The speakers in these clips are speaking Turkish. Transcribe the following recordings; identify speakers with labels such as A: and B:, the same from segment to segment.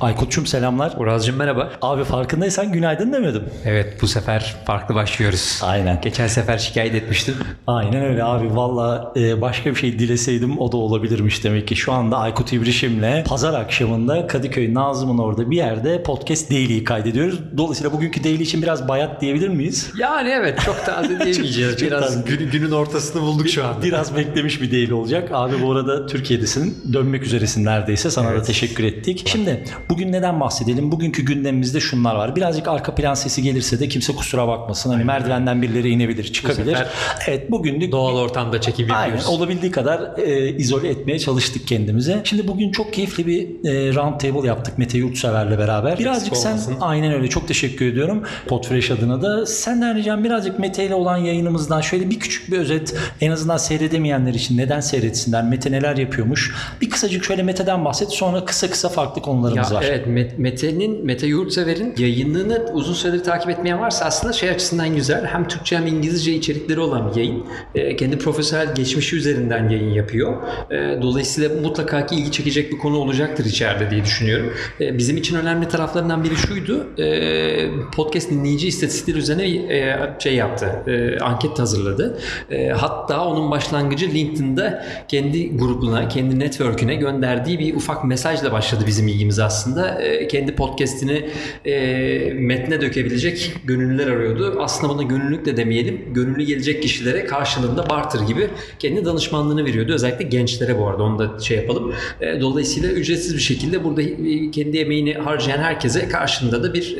A: Aykut'cum selamlar.
B: Uraz'cığım merhaba.
A: Abi farkındaysan günaydın demedim.
B: Evet bu sefer farklı başlıyoruz.
A: Aynen.
B: Geçen sefer şikayet etmiştin.
A: Aynen öyle abi. Valla e, başka bir şey dileseydim o da olabilirmiş demek ki. Şu anda Aykut İbrişim'le pazar akşamında Kadıköy Nazım'ın orada bir yerde podcast Daily'yi kaydediyoruz. Dolayısıyla bugünkü Daily için biraz bayat diyebilir miyiz?
B: Yani evet çok taze diyemeyeceğiz.
A: Çok
B: Biraz
A: taze.
B: gün- günün ortasını bulduk şu anda.
A: Biraz beklemiş bir Daily olacak. Abi bu arada Türkiye'desin. Dönmek üzeresin neredeyse. Sana da teşekkür ettik. Şimdi bugün neden bahsedelim? Bugünkü gündemimizde şunlar var. Birazcık arka plan sesi gelirse de kimse kusura bakmasın. Hani merdivenden birileri inebilir, çıkabilir. Evet bugünlük
B: Doğal ortamda çekim
A: Aynen olabildiği kadar e, izole etmeye çalıştık kendimize. Şimdi bugün çok keyifli bir e, round table yaptık Mete Yurtsever'le beraber. Birazcık sen aynen öyle çok teşekkür ediyorum Podfresh adına da. Senden ricam birazcık Mete ile olan yayınımızdan şöyle bir küçük bir özet en azından seyredemeyenler için neden seyretsinler, Mete neler yapıyormuş. Bir kısacık şöyle Mete'den bahset sonra kısa kısa farklı konularımız
B: Ya
A: var.
B: Evet Met- Mete'nin Mete Yurtsever'in yayınını uzun süredir takip etmeyen varsa aslında şey açısından güzel. Hem Türkçe hem İngilizce içerikleri olan bir yayın. Ee, kendi profesyonel geçmişi üzerinden yayın yapıyor. Ee, dolayısıyla mutlaka ki ilgi çekecek bir konu olacaktır içeride diye düşünüyorum. Ee, bizim için önemli taraflarından biri şuydu. Ee, podcast dinleyici istatistikleri üzerine e, şey yaptı. e, anket hazırladı. E, hatta onun başlangıcı LinkedIn'de kendi grubuna, kendi network'üne gönderdiği bir ufak mesajla başladı bizim ilgimiz aslında. E, kendi podcast'ini e, metne dökebilecek gönüllüler arıyordu. Aslında buna gönüllülük de demeyelim. Gönüllü gelecek kişilere karşılığında barter gibi kendi danışmanlığını veriyordu. Özellikle gençlere bu arada onu da şey yapalım. E, dolayısıyla ücretsiz bir şekilde burada kendi emeğini harcayan herkese karşılığında da bir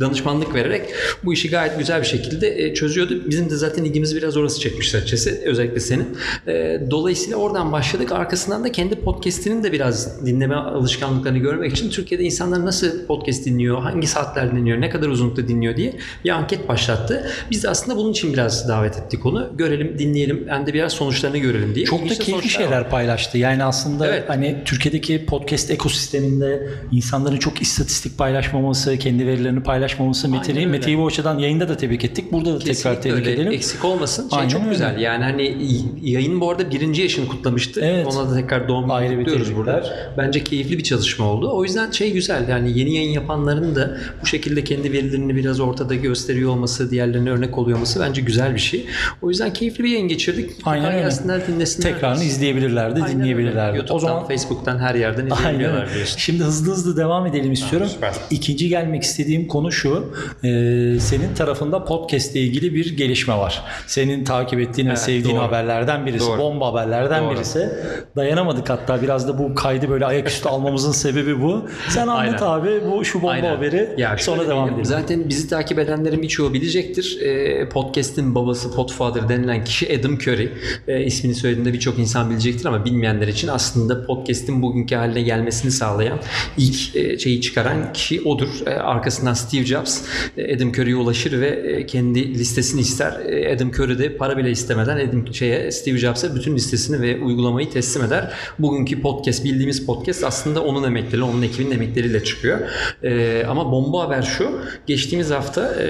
B: danışmanlık vererek bu işi gayet güzel bir şekilde çözüyordu. Bizim de zaten ilgimizi biraz orası çekmişti açıkçası. Özellikle senin. Dolayısıyla oradan başladık. Arkasından da kendi podcast'inin de biraz dinleme alışkanlıklarını görmek için Türkiye'de insanlar nasıl podcast dinliyor, hangi saatler dinliyor, ne kadar uzunlukta dinliyor diye bir anket başlattı. Biz de aslında bunun için biraz davet ettik onu. Görelim, dinleyelim, hem de biraz sonuçlarını görelim diye.
A: Çok da
B: de
A: keyifli
B: sonuçlar var.
A: şeyler paylaştı. Yani aslında
B: Evet.
A: hani Türkiye'deki podcast ekosisteminde insanların çok istatistik paylaşmaması, kendi verilerini paylaşmaması Mete'yi. Mete'yi bu açıdan yayında da tebrik ettik. Burada da tekrar
B: Kesinlikle
A: tebrik
B: öyle.
A: edelim.
B: Eksik olmasın. Şey
A: Aynen
B: çok
A: öyle.
B: güzel. Yani hani yayın bu arada birinci yaşını kutlamıştı.
A: Evet.
B: Ona da tekrar doğum günü kutluyoruz burada. Bence keyifli bir çalışma oldu. O yüzden şey güzel. Yani yeni yayın yapanların da bu şekilde kendi verilerini biraz ortada gösteriyor olması, diğerlerine örnek oluyor olması bence güzel bir şey. O yüzden keyifli bir yayın geçirdik.
A: Aynen öyle.
B: dinlesinler.
A: Tekrarını izleyebilirler de
B: Aynen öyle.
A: dinleyebilirler de.
B: YouTube'dan,
A: O zaman
B: Facebook'tan her yerden izleyebiliyorlar.
A: Şimdi hızlı hızlı devam edelim istiyorum.
B: süper.
A: İkinci gelmek istediğim konu şu. Ee, senin tarafında podcast ile ilgili bir gelişme var. Senin takip ettiğin ve
B: Evet,
A: sevdiğin
B: doğru.
A: haberlerden birisi.
B: Doğru.
A: Bomba haberlerden
B: Doğru.
A: birisi. Dayanamadık hatta biraz da bu kaydı böyle ayaküstü almamızın sebebi bu. Sen anlat abi bu şu bomba
B: Aynen.
A: haberi
B: Ya
A: sonra devam edelim.
B: Zaten bizi takip edenlerin birçoğu bilecektir. Ee, podcast'in babası, Podfather denilen kişi Adam Curry. Ee, ismini söylediğinde birçok insan bilecektir ama bilmeyenler için aslında podcast'in bugünkü haline gelmesini sağlayan ilk e, şeyi çıkaran kişi odur. Ee, arkasından Steve Jobs e, Adam Curry'e ulaşır ve e, kendi listesini ister. E, Adam Curry de para bile istemeden Adam şeye Steve Jobs'a bütün listesini ve uygulamayı teslim eder. Bugünkü podcast, bildiğimiz podcast aslında onun emekleri, onun ekibinin emekleriyle çıkıyor. Ee, ama bomba haber şu. Geçtiğimiz hafta e,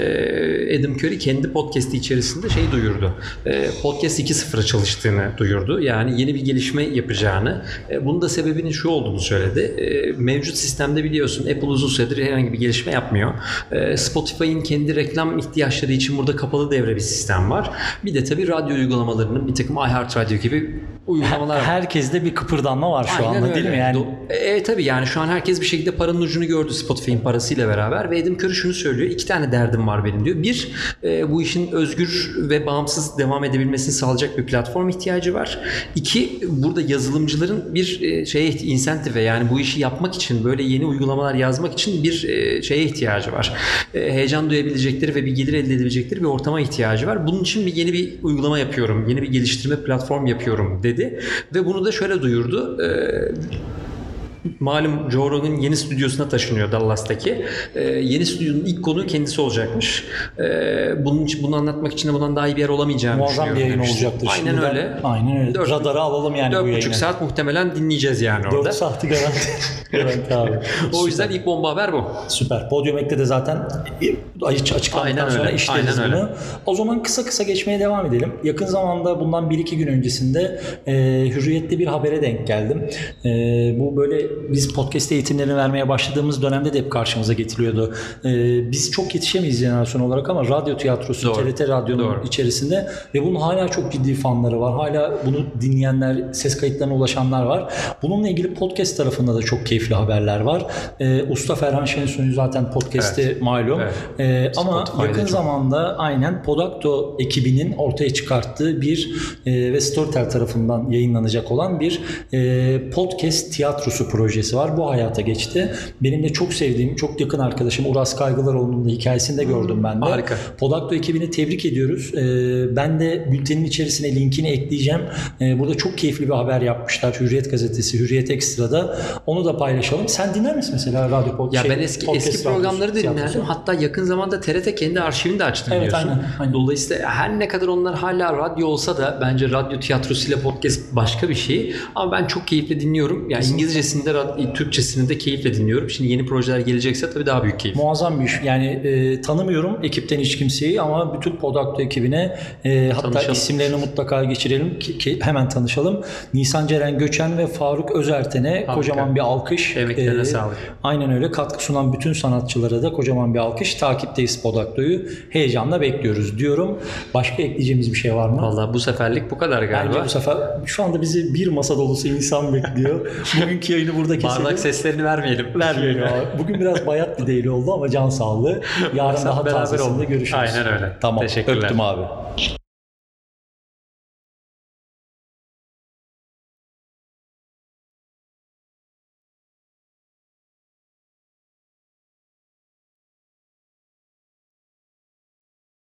B: Adam Curry kendi podcast'i içerisinde şey duyurdu. E, podcast 2.0'a çalıştığını duyurdu. Yani yeni bir gelişme yapacağını. E, bunun da sebebinin şu olduğunu söyledi. E, mevcut sistemde biliyorsun Apple uzun süredir herhangi bir gelişme yapmıyor. Spotify'ın kendi reklam ihtiyaçları için burada kapalı devre bir sistem var. Bir de tabii radyo uygulamalarının bir takım iHeartRadio gibi uygulamalar var.
A: Herkeste bir kıpırdanma var şu
B: Aynen
A: anda
B: öyle.
A: değil mi? Yani
B: Do- e, tabii yani Yani şu an herkes bir şekilde paranın ucunu gördü Spotify'ın parasıyla beraber ve Edim Curry şunu söylüyor. iki tane derdim var benim diyor. Bir, e, bu işin özgür ve bağımsız devam edebilmesini sağlayacak bir platform ihtiyacı var. İki, burada yazılımcıların bir e, şeye insentive yani bu işi yapmak için böyle yeni uygulamalar yazmak için bir e, şeye ihtiyacı var. E, heyecan duyabilecekleri ve bir gelir elde edebilecekleri bir ortama ihtiyacı var. Bunun için bir yeni bir uygulama yapıyorum. Yeni bir geliştirme platform yapıyorum dedi. Ve bunu da şöyle duyurdu. E, malum Joe Rogan yeni stüdyosuna taşınıyor Dallas'taki. Ee, yeni stüdyonun ilk konuğu kendisi olacakmış. Ee, bunun için bunu anlatmak için de bundan daha iyi bir yer olamayacağını
A: Muazzam bir yayın
B: demişti.
A: olacaktır.
B: Aynen
A: Şimdiden-
B: öyle.
A: Aynen öyle.
B: Dört-
A: Radarı alalım yani bu
B: Dört
A: yayını.
B: buçuk saat muhtemelen dinleyeceğiz yani orada.
A: 4 saati garanti. garanti abi.
B: O yüzden ilk bomba haber bu.
A: Süper. Podium Ek'te de zaten açık açıklandıktan sonra
B: öyle,
A: işleriz
B: aynen
A: bunu.
B: öyle.
A: O zaman kısa kısa geçmeye devam edelim. Yakın zamanda bundan 1-2 gün öncesinde e, Hürriyet'te bir habere denk geldim. E, bu böyle biz podcast eğitimlerini vermeye başladığımız dönemde de hep karşımıza getiriliyordu. E, biz çok yetişemeyiz jenerasyon olarak ama radyo tiyatrosu,
B: Doğru.
A: TRT Radyo'nun
B: Doğru.
A: içerisinde ve bunun hala çok ciddi fanları var. Hala bunu dinleyenler, ses kayıtlarına ulaşanlar var. Bununla ilgili podcast tarafında da çok keyifli haberler var. Ee, Usta Ferhan Şensoy'un zaten podcast'i malum.
B: Evet.
A: Ee, ama yakın
B: çok.
A: zamanda aynen Podacto ekibinin ortaya çıkarttığı bir e, ve Storytel tarafından yayınlanacak olan bir e, podcast tiyatrosu projesi var. Bu hayata geçti. Benim de çok sevdiğim, çok yakın arkadaşım Uras Kaygılaroğlu'nun da hikayesini de gördüm ben de.
B: harika.
A: Podacto ekibini tebrik ediyoruz. Ee, ben de bültenin içerisine linkini ekleyeceğim. Ee, burada çok keyifli bir haber yapmışlar. Hürriyet gazetesi, Hürriyet Ekstra'da. Onu da paylaşalım. Sen dinler misin mesela radyo pod-
B: Ya
A: şey,
B: ben eski eski programları da dinlerdim. Hatta yakın zamanda TRT kendi arşivini de açtı
A: Evet,
B: biliyorsun.
A: aynen, aynen.
B: Dolayısıyla her ne kadar onlar hala radyo olsa da bence radyo tiyatrosuyla podcast başka bir şey. Ama ben çok keyifle dinliyorum. Yani İngilizcesini de rad- Türkçesini de keyifle dinliyorum. Şimdi yeni projeler gelecekse tabii daha büyük keyif.
A: Muazzam bir iş. Yani e, tanımıyorum ekipten hiç kimseyi ama bütün Podacto ekibine e, hatta
B: Tanışalım.
A: isimlerini mutlaka geçirelim ki, ki hemen tanışalım. Nisan Ceren Göçen ve Faruk Özerten'e kocaman bir alkış. E,
B: Emeklerine sağlık.
A: Aynen öyle. Katkı sunan bütün sanatçılara da kocaman bir alkış. Takipteyiz Podacto'yu. Heyecanla bekliyoruz diyorum. Başka ekleyeceğimiz bir şey var mı?
B: Vallahi bu seferlik bu kadar galiba.
A: Bence bu sefer şu anda bizi bir masa dolusu insan bekliyor. Bugünkü yayını burada keselim.
B: Parmak seslerini vermeyelim.
A: Vermeyelim abi. Bugün biraz bayat bir değil oldu ama can sağlığı. Yarın
B: Sen
A: daha
B: beraber
A: tazesinde görüşürüz.
B: Aynen öyle.
A: Tamam.
B: Teşekkürler.
A: Öptüm abi.